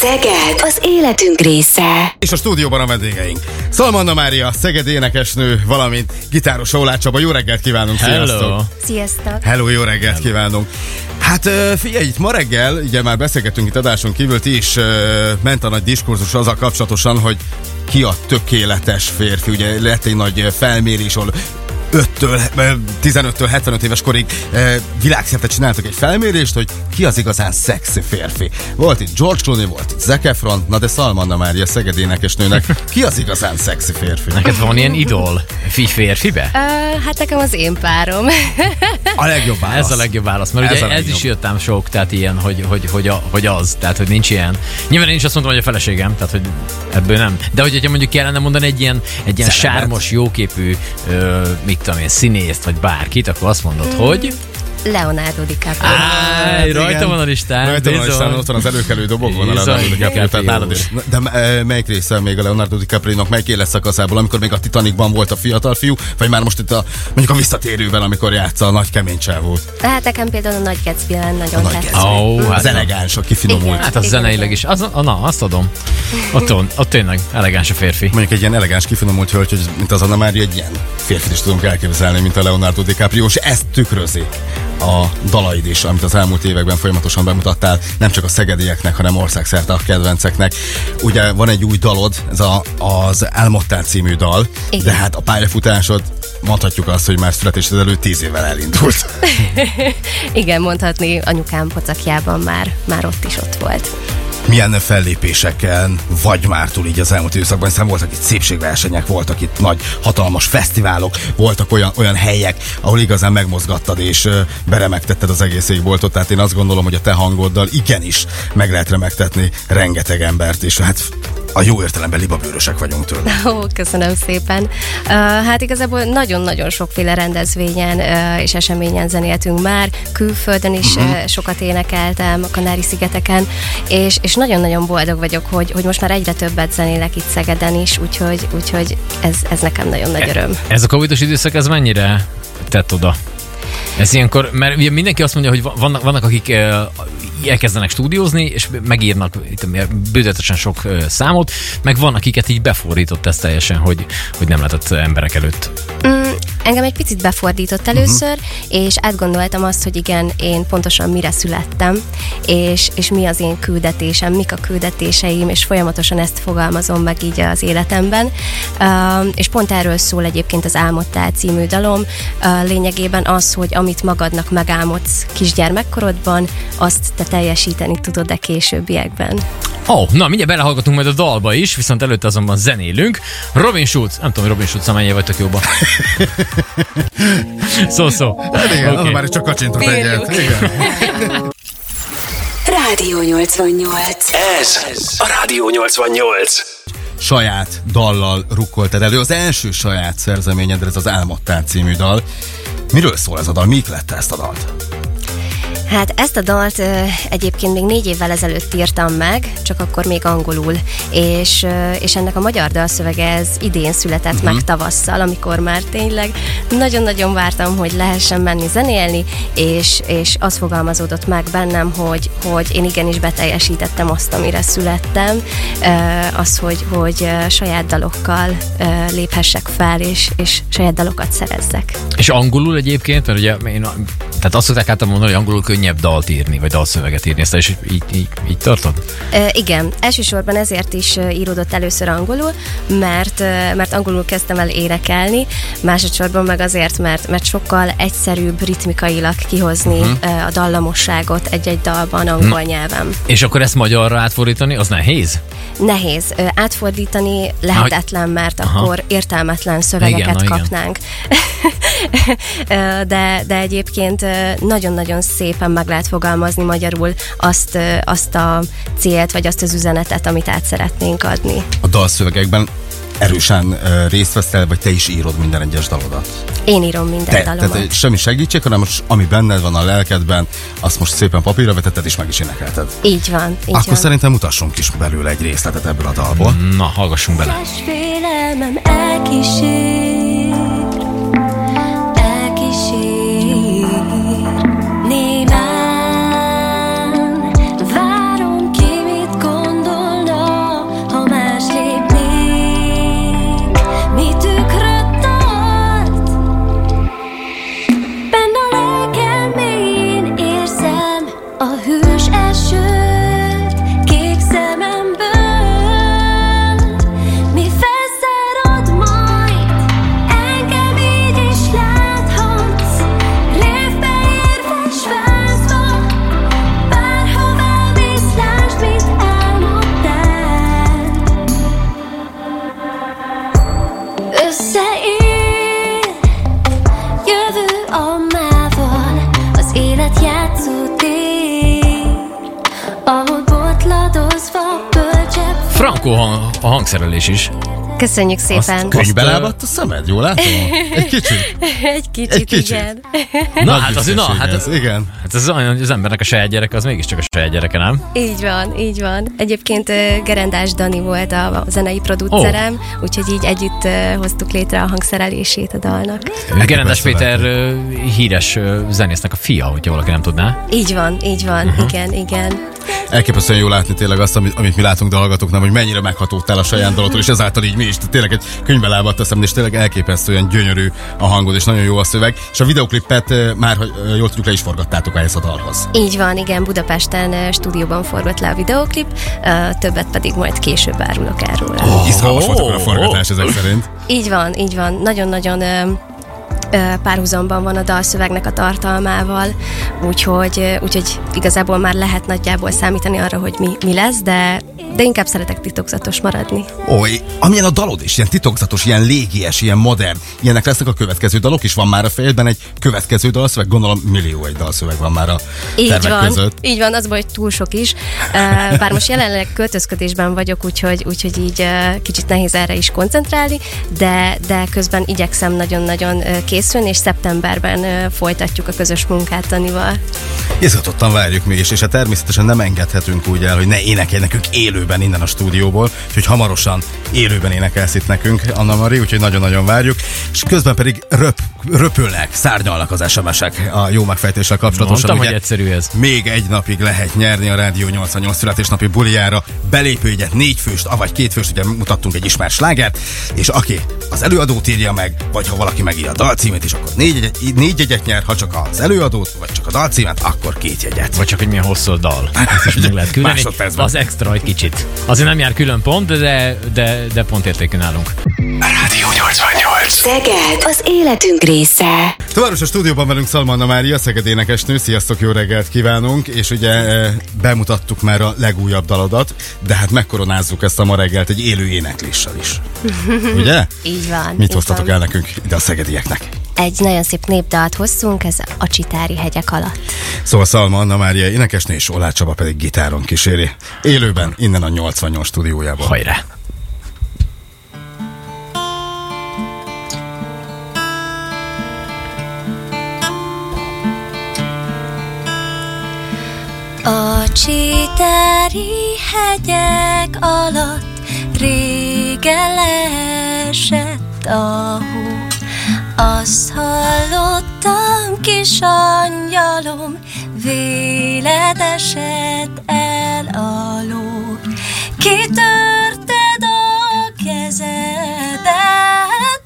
Szeged az életünk része. És a stúdióban a vendégeink. Szalmanna Mária, Szeged énekesnő, valamint gitáros Ólát Csaba. Jó reggelt kívánunk, Hello. sziasztok! Sziasztok! Hello, jó reggelt Hello. kívánunk! Hát figyelj, itt ma reggel, ugye már beszélgettünk itt adáson kívül, ti is ment a nagy diskurzus azzal kapcsolatosan, hogy ki a tökéletes férfi. Ugye lett egy nagy felmérés, ahol 5-től, 15-től 75 éves korig eh, világszerte csináltak egy felmérést, hogy ki az igazán szexi férfi. Volt itt George Clooney, volt itt Zac Efron, na de Salmanna Mária Szeged énekesnőnek ki az igazán szexi férfi? Neked van ilyen idol fi férfibe? Uh, hát nekem az én párom. A legjobb válasz. Ez a legjobb válasz, mert Ez ugye ez legjobb. is jöttem sok, tehát ilyen, hogy, hogy, hogy, a, hogy az, tehát hogy nincs ilyen. Nyilván én is azt mondtam, hogy a feleségem, tehát hogy ebből nem. De hogyha mondjuk kellene mondani egy ilyen, egy ilyen Szerepet. sármos, jóképű, ö, mit tudom én, színészt, vagy bárkit, akkor azt mondod, hogy... Leonardo DiCaprio. Áj, rajta igen. van a listán. Rajta van a listán, ott van az előkelő dobogban a Leonardo DiCaprio, tehát nálad is. De eh, melyik része még a Leonardo DiCaprio-nak, melyik életszakaszából, amikor még a Titanicban volt a fiatal fiú, vagy már most itt a, mondjuk a visszatérőben, amikor játsza a nagy kemény csávót. Hát nekem például a Nagy gatsby nagyon tetszik. Ó, Az hát, elegáns, a kifinomult. Hát az zeneileg is. Az, na, azt adom. Ott, ott tényleg elegáns a férfi. Mondjuk egy ilyen elegáns, kifinomult hölgy, hogy mint az Anna Mária, egy ilyen férfit is tudunk elképzelni, mint a Leonardo DiCaprio, és ezt tükrözi a dalaid is, amit az elmúlt években folyamatosan bemutattál, nem csak a szegedieknek, hanem országszerte a kedvenceknek. Ugye van egy új dalod, ez a, az Elmodtál című dal, Igen. de hát a pályafutásod mondhatjuk azt, hogy már születésed előtt tíz évvel elindult. Igen, mondhatni anyukám pocakjában már, már ott is ott volt. Milyen fellépéseken vagy már túl így az elmúlt időszakban, hiszen voltak itt szépségversenyek, voltak itt nagy, hatalmas fesztiválok, voltak olyan, olyan helyek, ahol igazán megmozgattad és beremegtetted az egész égboltot, tehát én azt gondolom, hogy a te hangoddal igenis meg lehet remegtetni rengeteg embert, és hát a jó értelemben libabőrösek vagyunk tőle. Ó, köszönöm szépen. Uh, hát igazából nagyon-nagyon sokféle rendezvényen uh, és eseményen zenéltünk már, külföldön is uh, sokat énekeltem, a Kanári-szigeteken, és, és nagyon-nagyon boldog vagyok, hogy, hogy most már egyre többet zenélek itt Szegeden is, úgyhogy, úgyhogy ez, ez nekem nagyon nagy öröm. Ez a covidos időszak, ez mennyire tett oda? Ez ilyenkor, mert ugye mindenki azt mondja, hogy va- vannak, vannak akik elkezdenek stúdiózni, és megírnak itt, bőzetesen sok számot, meg van, akiket így befordított ez teljesen, hogy, hogy nem lehetett emberek előtt. Mm, engem egy picit befordított először, uh-huh. és átgondoltam azt, hogy igen, én pontosan mire születtem, és, és mi az én küldetésem, mik a küldetéseim, és folyamatosan ezt fogalmazom meg így az életemben. Uh, és pont erről szól egyébként az Álmodtál című dalom. Uh, lényegében az, hogy amit magadnak megálmodsz kisgyermekkorodban, azt te teljesíteni tudod-e későbbiekben. Ó, oh, na mindjárt belehallgatunk majd a dalba is, viszont előtte azonban zenélünk. Robin Schulz, nem tudom, hogy Robin Schulz mennyire vagytok jóba. szó, szó. Hát igen, Oké. okay. már csak kacsintott Bírjuk. egyet. Igen. Rádió 88. Ez a Rádió 88. saját dallal rukkoltad elő. Az első saját szerzeményed, ez az Álmodtál című dal. Miről szól ez a dal? Mik lett ezt a dalt? Hát ezt a dalt ö, egyébként még négy évvel ezelőtt írtam meg, csak akkor még angolul, és, ö, és ennek a magyar dalszövege ez idén született uh-huh. meg tavasszal, amikor már tényleg nagyon-nagyon vártam, hogy lehessen menni zenélni, és, és az fogalmazódott meg bennem, hogy, hogy én igenis beteljesítettem azt, amire születtem, ö, az, hogy, hogy saját dalokkal ö, léphessek fel, és, és saját dalokat szerezzek. És angolul egyébként, mert ugye én, tehát azt szokták általában mondani, hogy angolul könnyebb dalt írni, vagy dalszöveget írni, ezt is így, így, így tartod? Ö, igen, elsősorban ezért is íródott először angolul, mert, mert angolul kezdtem el énekelni, másodszorban meg azért, mert, mert sokkal egyszerűbb ritmikailag kihozni uh-huh. a dallamosságot egy-egy dalban angol nyelven. És akkor ezt magyarra átfordítani, az nehéz? Nehéz átfordítani, lehetetlen, mert Aha. akkor értelmetlen szövegeket Igen, na igen. kapnánk. Ö, de, de egyébként nagyon-nagyon szépen meg lehet fogalmazni magyarul azt, azt a célt, vagy azt az üzenetet, amit át szeretnénk adni. A dalszövegekben erősen részt veszel, vagy te is írod minden egyes dalodat? Én írom minden Te, dalomat. tehát semmi segítség, hanem most, ami benned van a lelkedben, azt most szépen papírra vetetted, és meg is énekelted. Így van, így Akkor van. szerintem mutassunk is belőle egy részletet ebből a dalból. Na, hallgassunk bele. Félelmem elkísér. Frankó hang, a hangszerelés is. Köszönjük szépen. Azt- Könyvbe lábadt a szemed, jól látom? Egy kicsit. Egy kicsit, Egy kicsit. igen. Na Nagy hát azért, na, hát ez, Igen. hát ez olyan, hogy az embernek a saját gyereke, az mégiscsak a saját gyereke, nem? Így van, így van. Egyébként Gerendás Dani volt a, a zenei producerem, oh. úgyhogy így együtt hoztuk létre a hangszerelését a dalnak. Gerendás persze Péter híres zenésznek a fia, hogyha valaki nem tudná. Így van, így van, uh-huh. igen, igen. Elképesztően jó látni tényleg azt, amit, amit mi látunk, de hallgatók nem, hogy mennyire meghatódtál a saját dalodtól, és ezáltal így mi is. Tényleg egy könyvbe lábadt a szemed, és tényleg elképesztően gyönyörű a hangod, és nagyon jó a szöveg. És a videoklipet eh, már, hogy eh, jól tudjuk, le is forgattátok ehhez a dalhoz. Így van, igen, Budapesten ö, stúdióban forgott le a videoklip, többet pedig majd később árulok erről. Oh. Izgalmas volt akkor a forgatás ezek szerint. Így van, így van. Nagyon-nagyon párhuzamban van a dalszövegnek a tartalmával, úgyhogy, úgyhogy igazából már lehet nagyjából számítani arra, hogy mi, mi lesz, de, de inkább szeretek titokzatos maradni. Oly, amilyen a dalod is, ilyen titokzatos, ilyen légies, ilyen modern. Ilyenek lesznek a következő dalok is. Van már a fejedben egy következő dalszöveg, gondolom millió egy dalszöveg van már a Így tervek van, között. így van, az hogy túl sok is. Bár most jelenleg költözködésben vagyok, úgyhogy, úgyhogy így kicsit nehéz erre is koncentrálni, de, de közben igyekszem nagyon-nagyon készülni, és szeptemberben folytatjuk a közös munkát Danival. Izgatottan várjuk mégis, és hát természetesen nem engedhetünk úgy el, hogy ne énekelj nekünk élőben innen a stúdióból, úgyhogy hamarosan élőben énekelsz itt nekünk, Anna Mari, úgyhogy nagyon-nagyon várjuk. És közben pedig röp, röpülnek, szárnyalnak az SMS-ek a jó megfejtéssel kapcsolatosan. Mondtam, ugye hogy egyszerű ez. Még egy napig lehet nyerni a Rádió 88 születésnapi bulijára belépőjegyet négy főst, avagy két főst, ugye mutattunk egy ismert slágert, és aki az előadót írja meg, vagy ha valaki megírja a dalcímét is, akkor négy, jegyet- négy jegyet nyer, ha csak az előadót, vagy csak a dalcímet, akkor két jegyet. Vagy csak, hogy milyen hosszú dal. Ezt is meg lehet küldeni. Másodpercben. Az extra egy kicsit. Azért nem jár külön pont, de, de, de pont értékű nálunk. Rádió 88. Szeged az életünk része. Továbbis a stúdióban velünk Szalmanna Mária, Szeged énekesnő. Sziasztok, jó reggelt kívánunk! És ugye e, bemutattuk már a legújabb dalodat, de hát megkoronázzuk ezt a ma reggelt egy élő énekléssel is. Ugye? Így van. Mit hoztatok van. el nekünk ide a szegedieknek? Egy nagyon szép népdalt hoztunk, ez a Csitári hegyek alatt. Szóval Szalma Anna Mária énekesnő, és Olá Csaba pedig gitáron kíséri. Élőben, innen a 88 stúdiójából. Hajrá! A csitári hegyek alatt régen leesett a hó. Azt hallottam, kis angyalom, véled esett el a. Kitörted a kezedet,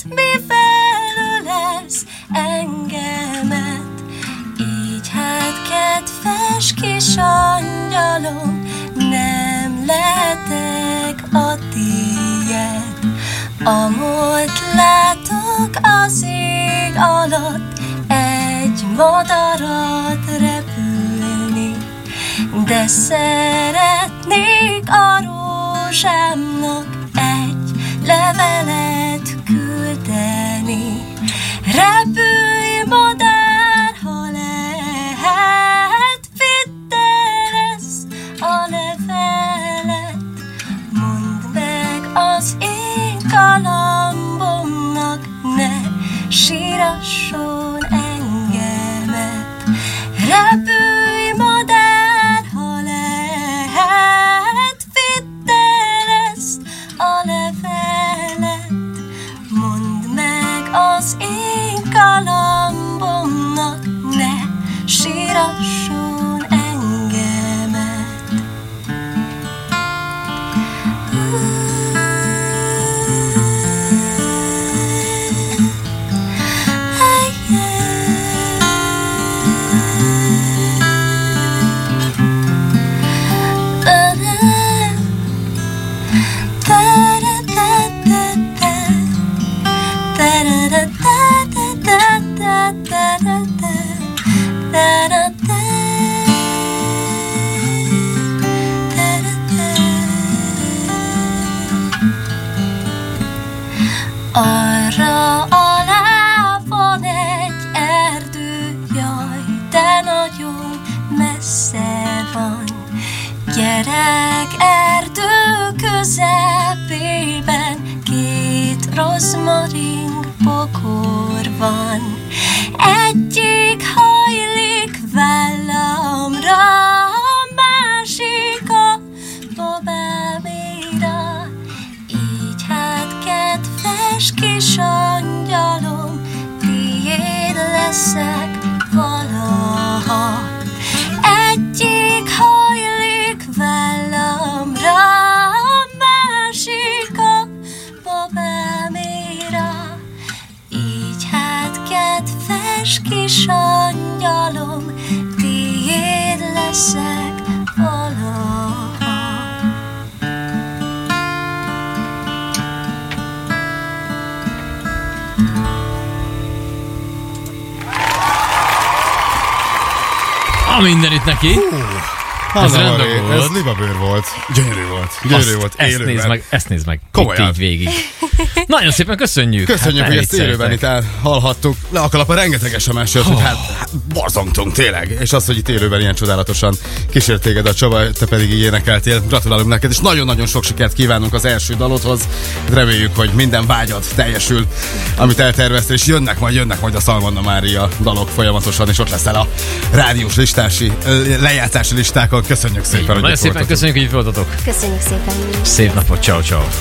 mi felölelsz engemet. Így hát, kedves kis angyalom, alatt, egy madarat repülni, de szeretnék a rózsámnak 手。Rozmaring bokor van. Egyik hajlik vállamra, a másik a babáméra. Így hát kedves kis angyalom, tiéd leszek A mindenütt neki. Az rendben Ez volt. libabőr volt. Gyönyörű volt. Gyönyörű Azt- volt. Ezt élőben. nézd meg, ezt nézd meg. Komolyan. Itt így végig. Nagyon szépen köszönjük. Köszönjük, Hát hogy ezt élőben itt vicceljetek. hallhattuk. Le a kalapra rengeteg SMS jött, hogy hát, hát borzongtunk tényleg. És az, hogy itt élőben ilyen csodálatosan kísért téged a Csaba, te pedig így énekeltél. Gratulálunk neked, és nagyon-nagyon sok sikert kívánunk az első dalodhoz. Reméljük, hogy minden vágyad teljesül, amit elterveztél, és jönnek majd, jönnek majd a Szalmonna Mária dalok folyamatosan, és ott leszel a rádiós listási, lejátszási listákon. Köszönjük szépen, hogy Nagyon itt szépen voltatok. köszönjük, hogy itt voltatok. Köszönjük szépen. Szép napot, ciao ciao.